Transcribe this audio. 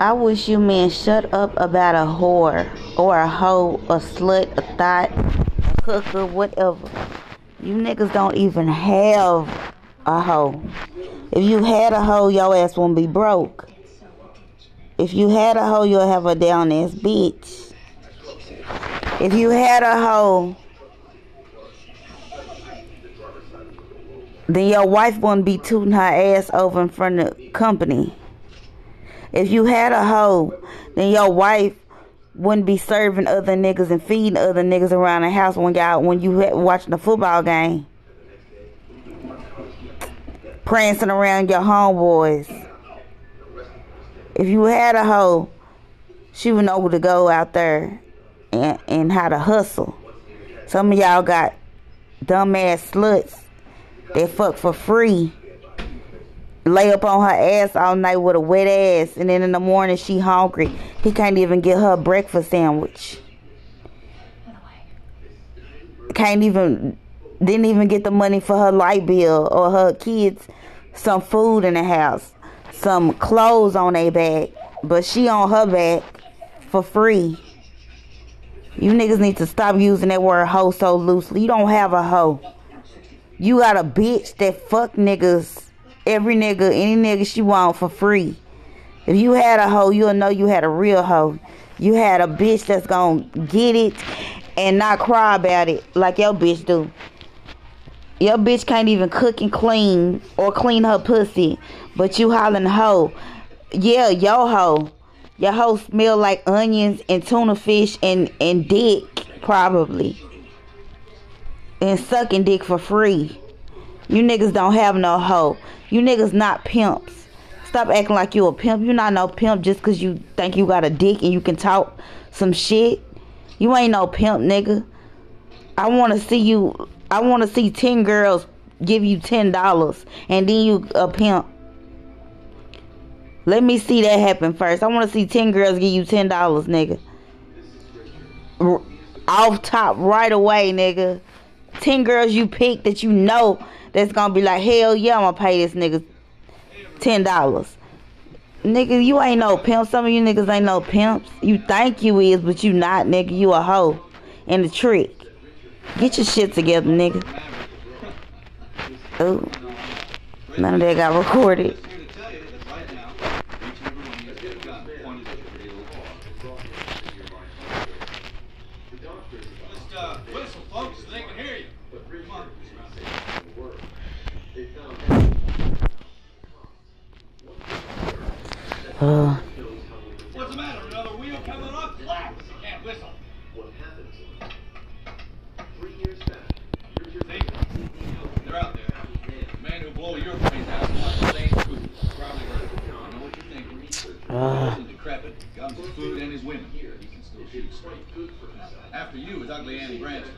I wish you men shut up about a whore or a hoe, a slut, a thought, a hooker, whatever. You niggas don't even have a hoe. If you had a hoe, your ass won't be broke. If you had a hoe, you'll have a down ass bitch. If you had a hoe, then your wife wouldn't be tooting her ass over in front of company. If you had a hoe, then your wife wouldn't be serving other niggas and feeding other niggas around the house when y'all when you watching the football game. Prancing around your homeboys. If you had a hoe, she would know where to go out there and, and how to hustle. Some of y'all got dumbass sluts that fuck for free lay up on her ass all night with a wet ass and then in the morning she hungry. He can't even get her breakfast sandwich. Can't even didn't even get the money for her light bill or her kids some food in the house some clothes on their back but she on her back for free. You niggas need to stop using that word hoe so loosely. You don't have a hoe. You got a bitch that fuck niggas every nigga, any nigga she want for free. If you had a hoe, you'll know you had a real hoe. You had a bitch that's gonna get it and not cry about it like your bitch do. Your bitch can't even cook and clean or clean her pussy, but you hollering hoe. Yeah, yo hoe. Your hoe smell like onions and tuna fish and, and dick, probably. And sucking dick for free. You niggas don't have no hoe. You niggas not pimps. Stop acting like you a pimp. You not no pimp just cause you think you got a dick and you can talk some shit. You ain't no pimp, nigga. I wanna see you I wanna see ten girls give you ten dollars and then you a pimp. Let me see that happen first. I wanna see ten girls give you ten dollars, nigga. Off top right away, nigga. Ten girls you pick that you know that's gonna be like, hell yeah, I'm gonna pay this nigga ten dollars. Nigga, you ain't no pimp. Some of you niggas ain't no pimps. You think you is, but you not, nigga. You a hoe. And a trick. Get your shit together, nigga. Ooh. None of that got recorded. Uh. What's the matter? Another wheel coming up? Can't whistle. What happened? Three years back. They're out there. The man who blow your brains out the same food. Probably. I know what thinking. Uh. decrepit. His food and his women. He can still shoot straight. After you is ugly Annie Branson.